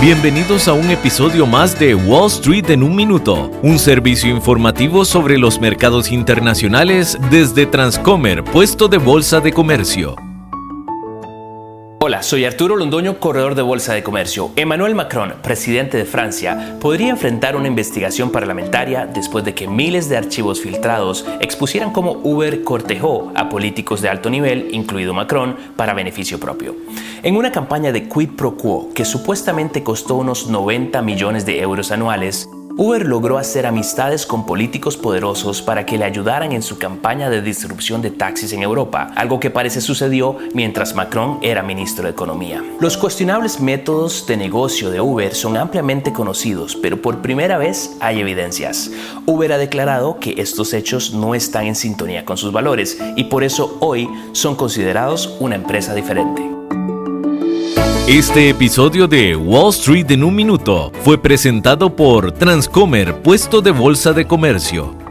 Bienvenidos a un episodio más de Wall Street en un minuto, un servicio informativo sobre los mercados internacionales desde Transcomer, puesto de bolsa de comercio. Hola, soy Arturo Londoño, corredor de Bolsa de Comercio. Emmanuel Macron, presidente de Francia, podría enfrentar una investigación parlamentaria después de que miles de archivos filtrados expusieran cómo Uber cortejó a políticos de alto nivel, incluido Macron, para beneficio propio. En una campaña de quid pro quo que supuestamente costó unos 90 millones de euros anuales, Uber logró hacer amistades con políticos poderosos para que le ayudaran en su campaña de disrupción de taxis en Europa, algo que parece sucedió mientras Macron era ministro de Economía. Los cuestionables métodos de negocio de Uber son ampliamente conocidos, pero por primera vez hay evidencias. Uber ha declarado que estos hechos no están en sintonía con sus valores y por eso hoy son considerados una empresa diferente. Este episodio de Wall Street en un minuto fue presentado por Transcomer, puesto de bolsa de comercio.